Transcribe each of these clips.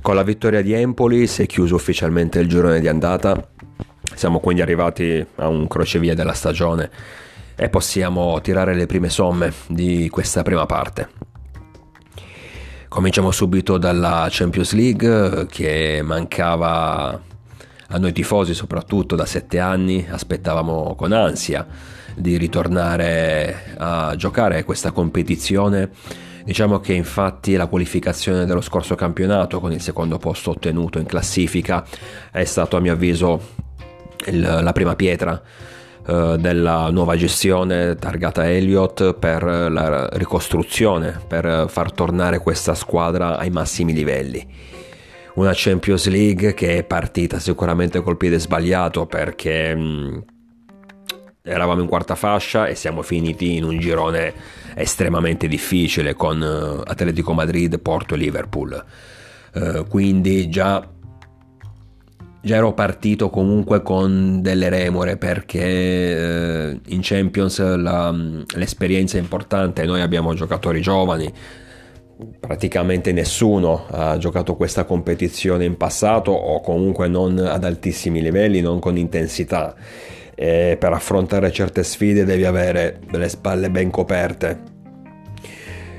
Con la vittoria di Empoli si è chiuso ufficialmente il girone di andata, siamo quindi arrivati a un crocevia della stagione e possiamo tirare le prime somme di questa prima parte. Cominciamo subito dalla Champions League che mancava a noi tifosi soprattutto da sette anni, aspettavamo con ansia di ritornare a giocare questa competizione Diciamo che infatti la qualificazione dello scorso campionato con il secondo posto ottenuto in classifica è stato a mio avviso il, la prima pietra eh, della nuova gestione targata Elliott per la ricostruzione, per far tornare questa squadra ai massimi livelli. Una Champions League che è partita sicuramente col piede sbagliato perché mm, eravamo in quarta fascia e siamo finiti in un girone estremamente difficile con uh, Atletico Madrid, Porto e Liverpool. Uh, quindi già, già, ero partito comunque con delle remore perché uh, in Champions la, l'esperienza è importante, noi abbiamo giocatori giovani, praticamente nessuno ha giocato questa competizione in passato o comunque non ad altissimi livelli, non con intensità e per affrontare certe sfide devi avere delle spalle ben coperte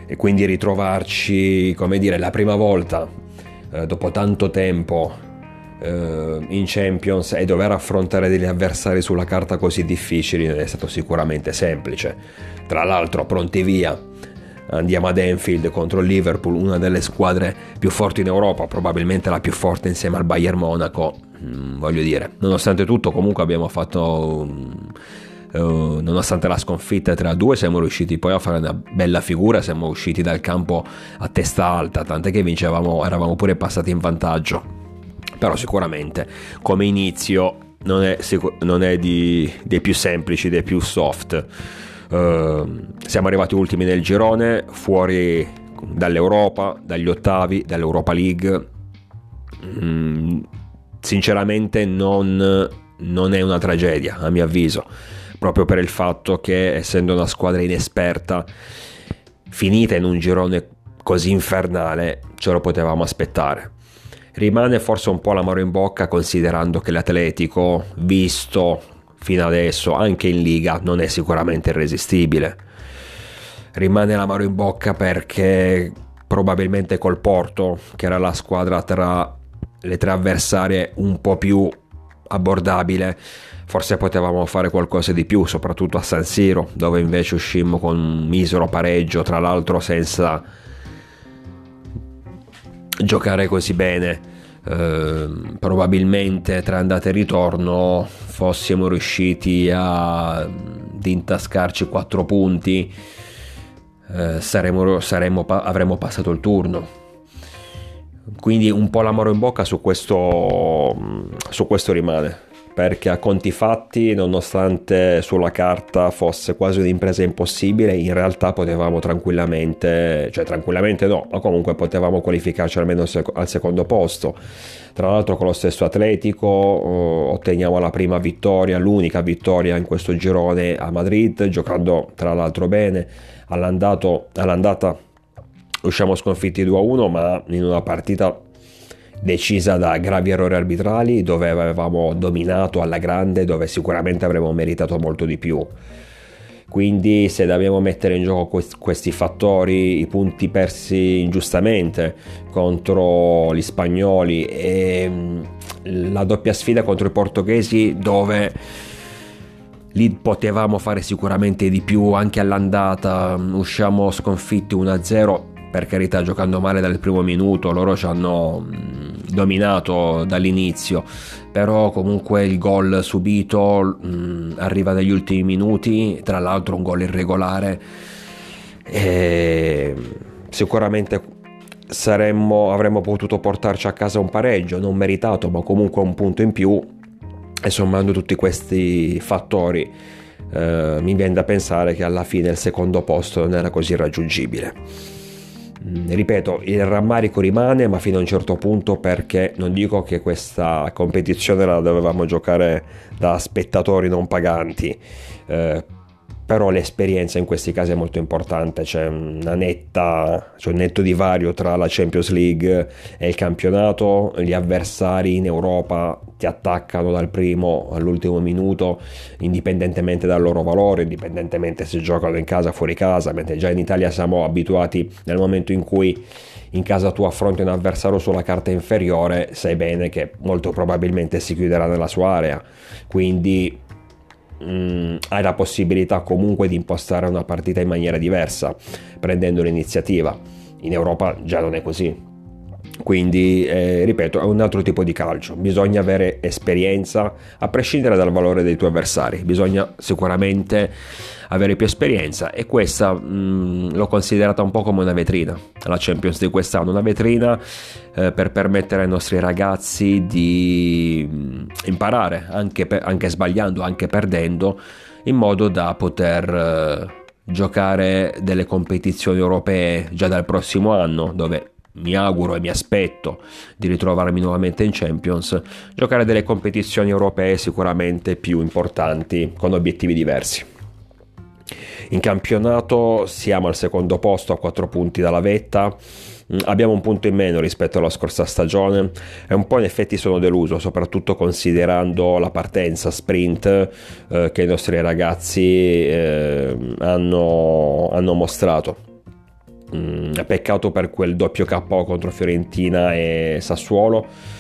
e quindi ritrovarci, come dire, la prima volta eh, dopo tanto tempo eh, in Champions e dover affrontare degli avversari sulla carta così difficili non è stato sicuramente semplice. Tra l'altro, pronti via, andiamo ad Enfield contro il Liverpool, una delle squadre più forti in Europa, probabilmente la più forte insieme al Bayern Monaco Mm, voglio dire, nonostante tutto comunque abbiamo fatto... Uh, nonostante la sconfitta 3-2 siamo riusciti poi a fare una bella figura, siamo usciti dal campo a testa alta, tant'è che vincevamo, eravamo pure passati in vantaggio. Però sicuramente come inizio non è, non è di, dei più semplici, dei più soft. Uh, siamo arrivati ultimi nel girone, fuori dall'Europa, dagli ottavi, dall'Europa League. Mm, sinceramente non, non è una tragedia, a mio avviso, proprio per il fatto che essendo una squadra inesperta, finita in un girone così infernale, ce lo potevamo aspettare. Rimane forse un po' l'amaro in bocca considerando che l'Atletico, visto fino adesso anche in Liga, non è sicuramente irresistibile. Rimane l'amaro in bocca perché probabilmente col Porto, che era la squadra tra le tre avversarie un po' più abbordabile forse potevamo fare qualcosa di più soprattutto a San Siro dove invece uscimmo con un misero pareggio tra l'altro senza giocare così bene eh, probabilmente tra andata e ritorno fossimo riusciti a ad intascarci 4 punti eh, saremmo, saremmo, avremmo passato il turno. Quindi un po' l'amaro in bocca su questo, su questo rimane perché a conti fatti, nonostante sulla carta fosse quasi un'impresa impossibile, in realtà potevamo tranquillamente, cioè tranquillamente no, ma comunque potevamo qualificarci almeno al secondo posto. Tra l'altro con lo stesso Atletico eh, otteniamo la prima vittoria, l'unica vittoria in questo girone a Madrid, giocando tra l'altro bene, all'andata usciamo sconfitti 2-1 ma in una partita decisa da gravi errori arbitrali dove avevamo dominato alla grande dove sicuramente avremmo meritato molto di più. Quindi se dobbiamo mettere in gioco questi fattori i punti persi ingiustamente contro gli spagnoli e mm, la doppia sfida contro i portoghesi dove lì potevamo fare sicuramente di più anche all'andata usciamo sconfitti 1-0 per carità giocando male dal primo minuto, loro ci hanno dominato dall'inizio, però comunque il gol subito mh, arriva negli ultimi minuti, tra l'altro un gol irregolare e sicuramente saremmo, avremmo potuto portarci a casa un pareggio, non meritato, ma comunque un punto in più e sommando tutti questi fattori eh, mi viene da pensare che alla fine il secondo posto non era così raggiungibile. Mm, ripeto, il rammarico rimane, ma fino a un certo punto perché non dico che questa competizione la dovevamo giocare da spettatori non paganti, eh, però l'esperienza in questi casi è molto importante, c'è, una netta, c'è un netto divario tra la Champions League e il campionato, gli avversari in Europa ti attaccano dal primo all'ultimo minuto, indipendentemente dal loro valore, indipendentemente se giocano in casa o fuori casa, mentre già in Italia siamo abituati nel momento in cui in casa tu affronti un avversario sulla carta inferiore, sai bene che molto probabilmente si chiuderà nella sua area, quindi mh, mm, hai la possibilità comunque di impostare una partita in maniera diversa, prendendo l'iniziativa. In Europa già non è così. Quindi, eh, ripeto, è un altro tipo di calcio. Bisogna avere esperienza, a prescindere dal valore dei tuoi avversari. Bisogna sicuramente avere più esperienza e questa mh, mm, l'ho considerata un po' come una vetrina, la Champions di quest'anno, una vetrina eh, per permettere ai nostri ragazzi di mh, mm, imparare, anche, per, anche, sbagliando, anche perdendo, in modo da poter... Eh, giocare delle competizioni europee già dal prossimo anno dove mi auguro e mi aspetto di ritrovarmi nuovamente in Champions, giocare delle competizioni europee sicuramente più importanti con obiettivi diversi. In campionato siamo al secondo posto a 4 punti dalla vetta, mm, abbiamo un punto in meno rispetto alla scorsa stagione. E un po' in effetti sono deluso, soprattutto considerando la partenza sprint eh, che i nostri ragazzi eh, hanno, hanno mostrato. Mm, peccato per quel doppio KO contro Fiorentina e Sassuolo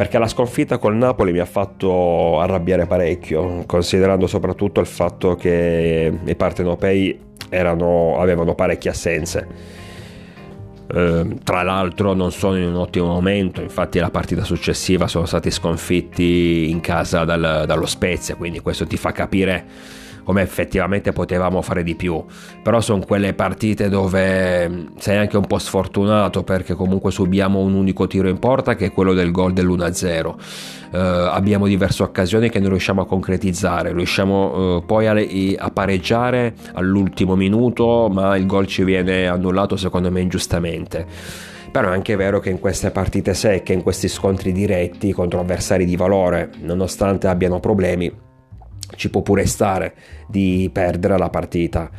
perché la sconfitta col Napoli mi ha fatto arrabbiare parecchio, considerando soprattutto il fatto che i partenopei erano, avevano parecchie assenze. Eh, tra l'altro non sono in un ottimo momento, infatti la partita successiva sono stati sconfitti in casa dal, dallo Spezia, quindi questo ti fa capire come effettivamente potevamo fare di più. Però sono quelle partite dove mm, sei anche un po' sfortunato perché comunque subiamo un unico tiro in porta che è quello del gol dell'1-0. Uh, eh, abbiamo diverse occasioni che non riusciamo a concretizzare, riusciamo uh, poi a, a, pareggiare all'ultimo minuto, ma il gol ci viene annullato secondo me ingiustamente. Però è anche vero che in queste partite secche, in questi scontri diretti contro avversari di valore, nonostante abbiano problemi, ci può pure stare di perdere la partita.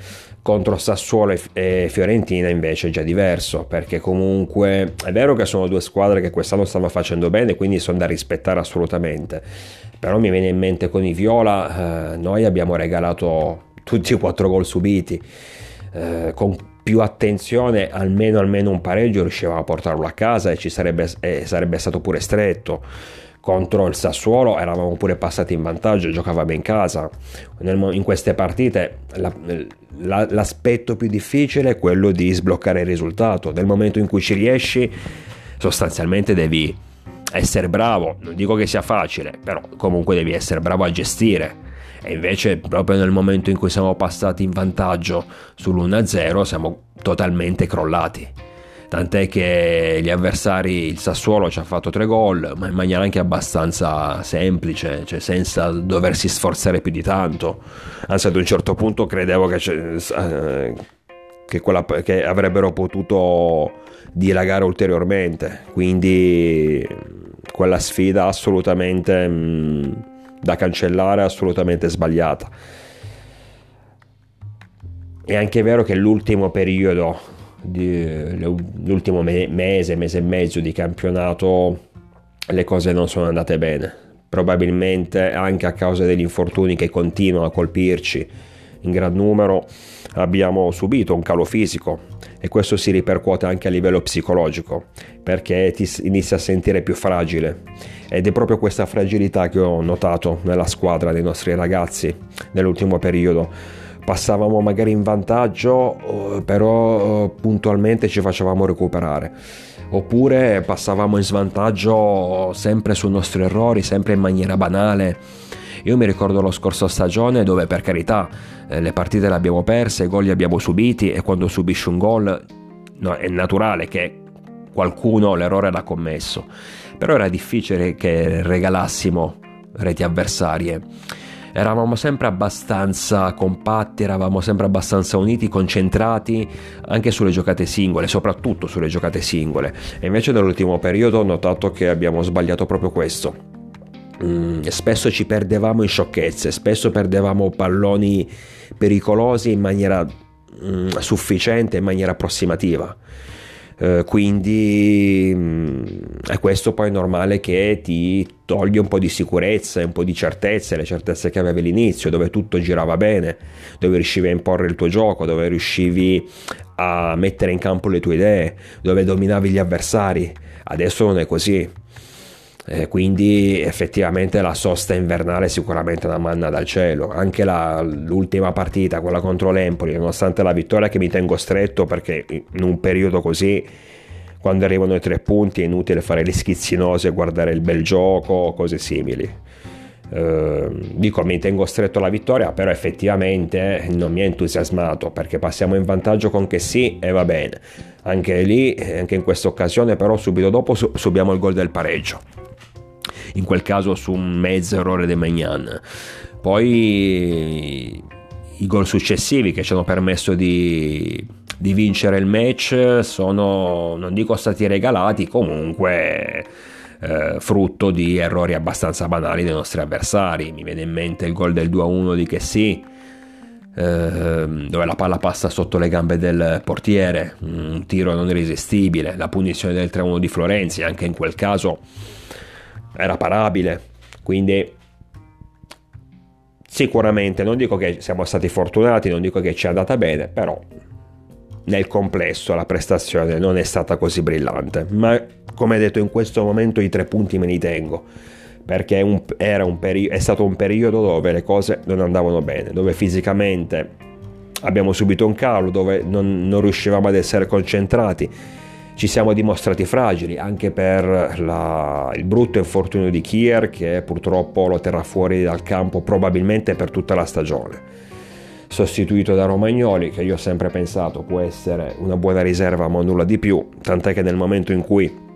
Contro Sassuolo e Fiorentina invece è già diverso, perché comunque è vero che sono due squadre che quest'anno stanno facendo bene, quindi sono da rispettare assolutamente. Però mi viene in mente con i Viola, eh, noi abbiamo regalato tutti i quattro gol subiti. Eh, con più attenzione, almeno, almeno un pareggio riuscivamo a portarlo a casa e ci sarebbe, eh, sarebbe stato pure stretto contro il Sassuolo eravamo pure passati in vantaggio, giocavamo in casa. in queste partite la, la, l'aspetto più difficile è quello di sbloccare il risultato. Nel momento in cui ci riesci, sostanzialmente devi essere bravo. Non dico che sia facile, però comunque devi essere bravo a gestire. E invece, proprio nel momento in cui siamo passati in vantaggio sull'1-0, siamo totalmente crollati tant'è che gli avversari, il Sassuolo ci ha fatto tre gol, ma in maniera anche abbastanza semplice, cioè senza doversi sforzare più di tanto. Anzi, ad un certo punto credevo che, eh, che, quella, che avrebbero potuto dilagare ulteriormente, quindi quella sfida assolutamente mh, mm, da cancellare, assolutamente sbagliata. È anche vero che l'ultimo periodo l'ultimo mese, mese e mezzo di campionato le cose non sono andate bene. Probabilmente anche a causa degli infortuni che continuano a colpirci in gran numero abbiamo subito un calo fisico e questo si ripercuote anche a livello psicologico perché ti inizi a sentire più fragile ed è proprio questa fragilità che ho notato nella squadra dei nostri ragazzi nell'ultimo periodo passavamo magari in vantaggio, eh, però eh, puntualmente ci facevamo recuperare. Oppure passavamo in svantaggio sempre sui nostri errori, sempre in maniera banale. Io mi ricordo la scorsa stagione dove per carità eh, le partite le abbiamo perse, i gol li abbiamo subiti e quando subisci un gol no, è naturale che qualcuno l'errore l'ha commesso. Però era difficile che regalassimo reti avversarie eravamo sempre abbastanza compatti, eravamo sempre abbastanza uniti, concentrati anche sulle giocate singole, soprattutto sulle giocate singole. E invece nell'ultimo periodo ho notato che abbiamo sbagliato proprio questo. mm, spesso ci perdevamo in sciocchezze, spesso perdevamo palloni pericolosi in maniera mm, sufficiente, in maniera approssimativa. Uh, quindi mm, è questo poi normale che ti toglie un po' di sicurezza e un po' di certezze, le certezze che avevi all'inizio, dove tutto girava bene, dove riuscivi a imporre il tuo gioco, dove riuscivi a mettere in campo le tue idee, dove dominavi gli avversari. Adesso non è così. Eh, quindi effettivamente la sosta invernale è sicuramente una manna dal cielo. Anche la, l'ultima partita, quella contro l'Empoli, nonostante la vittoria che mi tengo stretto perché in un periodo così, quando arrivano i tre punti, è inutile fare gli schizzinosi e guardare il bel gioco o cose simili. Eh, dico mi tengo stretto alla vittoria, però effettivamente non mi ha entusiasmato perché passiamo in vantaggio con che sì e va bene. Anche lì, anche in questa occasione, però subito dopo subiamo il gol del pareggio in quel caso su un mezzo errore di Magnan. Poi i gol successivi che ci hanno permesso di, di vincere il match sono, non dico stati regalati, comunque eh, frutto di errori abbastanza banali dei nostri avversari. Mi viene in mente il gol del 2-1 di Chessy, eh, dove la palla passa sotto le gambe del portiere, un tiro non irresistibile, la punizione del 3-1 di Florenzi, anche in quel caso era parabile, quindi sicuramente non dico che siamo stati fortunati, non dico che ci è andata bene, però nel complesso la prestazione non è stata così brillante, ma come detto in questo momento i tre punti me li tengo perché un, un peri- è stato un periodo dove le cose non andavano bene, dove fisicamente abbiamo subito un calo, dove non, non riuscivamo ad essere concentrati ci siamo dimostrati fragili anche per la, il brutto infortunio di Kier che purtroppo lo terrà fuori dal campo probabilmente per tutta la stagione. Sostituito da Romagnoli, che io ho sempre pensato può essere una buona riserva ma nulla di più, tant'è che nel momento in cui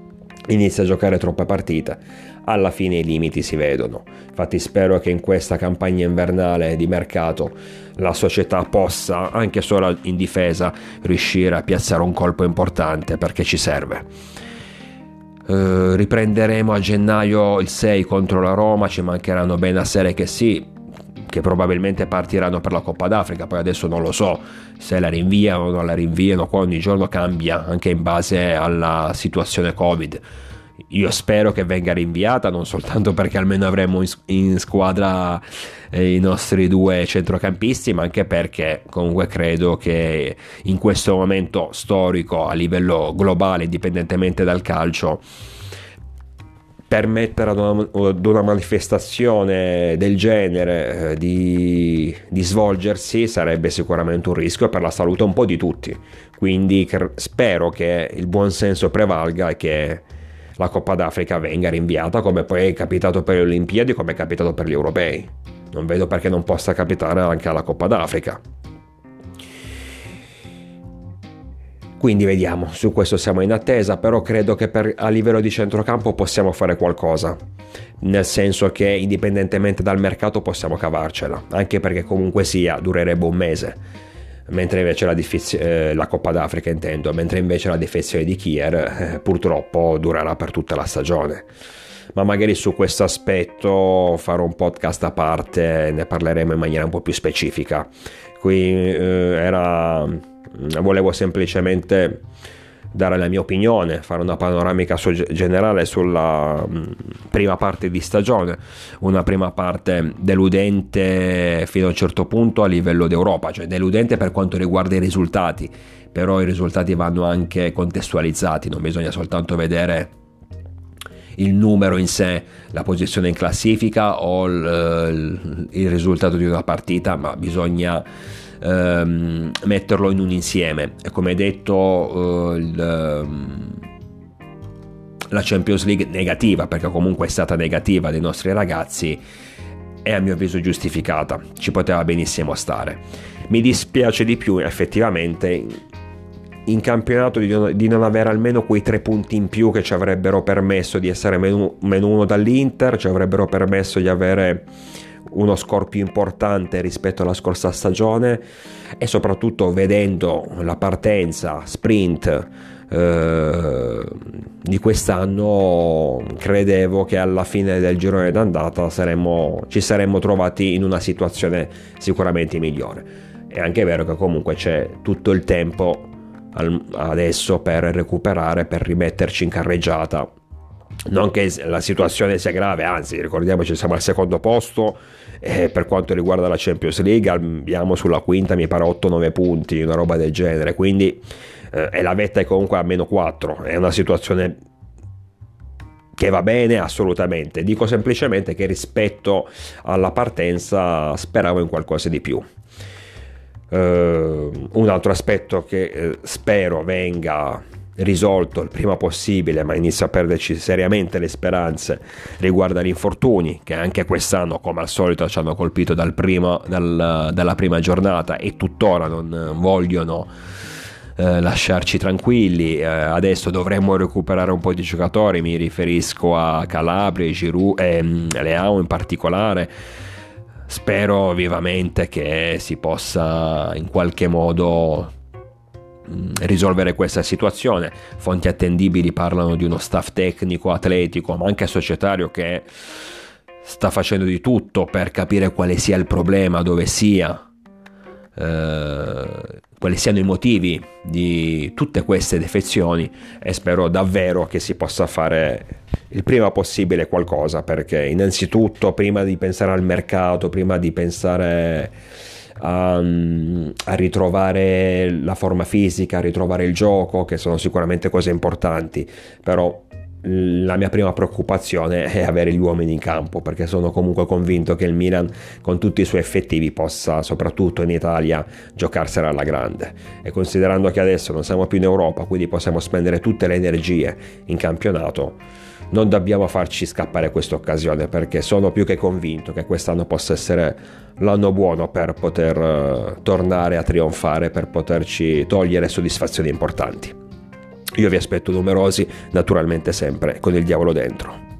inizia a giocare troppe partite, alla fine i limiti si vedono. Infatti spero che in questa campagna invernale di mercato la società possa, anche solo in difesa, riuscire a piazzare un colpo importante perché ci serve. Uh, riprenderemo a gennaio il 6 contro la Roma, ci mancheranno bene a serie che sì, che probabilmente partiranno per la Coppa d'Africa, poi adesso non lo so se la rinviano o non la rinviano, qua ogni giorno cambia anche in base alla situazione Covid. Io spero che venga rinviata, non soltanto perché almeno avremo in, squadra eh, i nostri due centrocampisti, ma anche perché comunque credo che in questo momento storico a livello globale, indipendentemente dal calcio, permettere ad una, ad una manifestazione del genere eh, di, di, svolgersi sarebbe sicuramente un rischio per la salute un po' di tutti. Quindi spero che il buon senso prevalga e che la Coppa d'Africa venga rinviata come poi è capitato per le Olimpiadi, come è capitato per gli europei. Non vedo perché non possa capitare anche alla Coppa d'Africa. Quindi vediamo, su questo siamo in attesa, però credo che per, a livello di centrocampo possiamo fare qualcosa, nel senso che indipendentemente dal mercato possiamo cavarcela, anche perché comunque sia durerebbe un mese, mentre invece la, diffiz- eh, la Coppa d'Africa intendo, mentre invece la difezione di Kier eh, purtroppo durerà per tutta la stagione. Ma magari su questo aspetto farò un podcast a parte, ne parleremo in maniera un po' più specifica. Qui eh, era Mm, volevo semplicemente dare la mia opinione, fare una panoramica generale sulla mm, prima parte di stagione, una prima parte deludente fino a un certo punto a livello d'Europa, cioè deludente per quanto riguarda i risultati, però i risultati vanno anche contestualizzati, non bisogna soltanto vedere il numero in sé, la posizione in classifica o il, il risultato di una partita, ma bisogna ehm, metterlo in un insieme. E come detto, eh, il, ehm, la Champions League negativa, perché comunque è stata negativa dei nostri ragazzi, è a mio avviso giustificata, ci poteva benissimo stare. Mi dispiace di più effettivamente in campionato di non, avere almeno quei tre punti in più che ci avrebbero permesso di essere meno, meno uno dall'Inter, ci avrebbero permesso di avere uno score più importante rispetto alla scorsa stagione e soprattutto vedendo la partenza sprint eh, di quest'anno credevo che alla fine del girone d'andata saremmo, ci saremmo trovati in una situazione sicuramente migliore. È anche vero che comunque c'è tutto il tempo adesso per recuperare, per rimetterci in carreggiata. Non che la situazione sia grave, anzi ricordiamoci siamo al secondo posto e per quanto riguarda la Champions League abbiamo sulla quinta mi pare 8-9 punti, una roba del genere, quindi eh, e la vetta è comunque a meno 4, è una situazione che va bene assolutamente, dico semplicemente che rispetto alla partenza speravo in qualcosa di più. Uh, un altro aspetto che uh, spero venga risolto il prima possibile, ma inizio a perderci seriamente le speranze, riguarda gli infortuni che anche quest'anno, come al solito, ci hanno colpito dal primo, dal, dalla prima giornata e tuttora non vogliono eh, lasciarci tranquilli. Eh, adesso dovremmo recuperare un po' di giocatori, mi riferisco a Calabria, Giroud ehm, Leao in particolare. Spero vivamente che si possa in qualche modo mm, risolvere questa situazione. Fonti attendibili parlano di uno staff tecnico, atletico, ma anche societario che sta facendo di tutto per capire quale sia il problema, dove sia. Eh, quali siano i motivi di tutte queste defezioni e spero davvero che si possa fare il prima possibile qualcosa perché innanzitutto prima di pensare al mercato, prima di pensare a, a, ritrovare la forma fisica, a ritrovare il gioco, che sono sicuramente cose importanti, però la mia prima preoccupazione è avere gli uomini in campo perché sono comunque convinto che il Milan con tutti i suoi effettivi possa soprattutto in Italia giocarsela alla grande. E considerando che adesso non siamo più in Europa quindi possiamo spendere tutte le energie in campionato non dobbiamo farci scappare questa occasione perché sono più che convinto che quest'anno possa essere l'anno buono per poter uh, tornare a trionfare per poterci togliere soddisfazioni importanti io vi aspetto numerosi, naturalmente sempre con il diavolo dentro.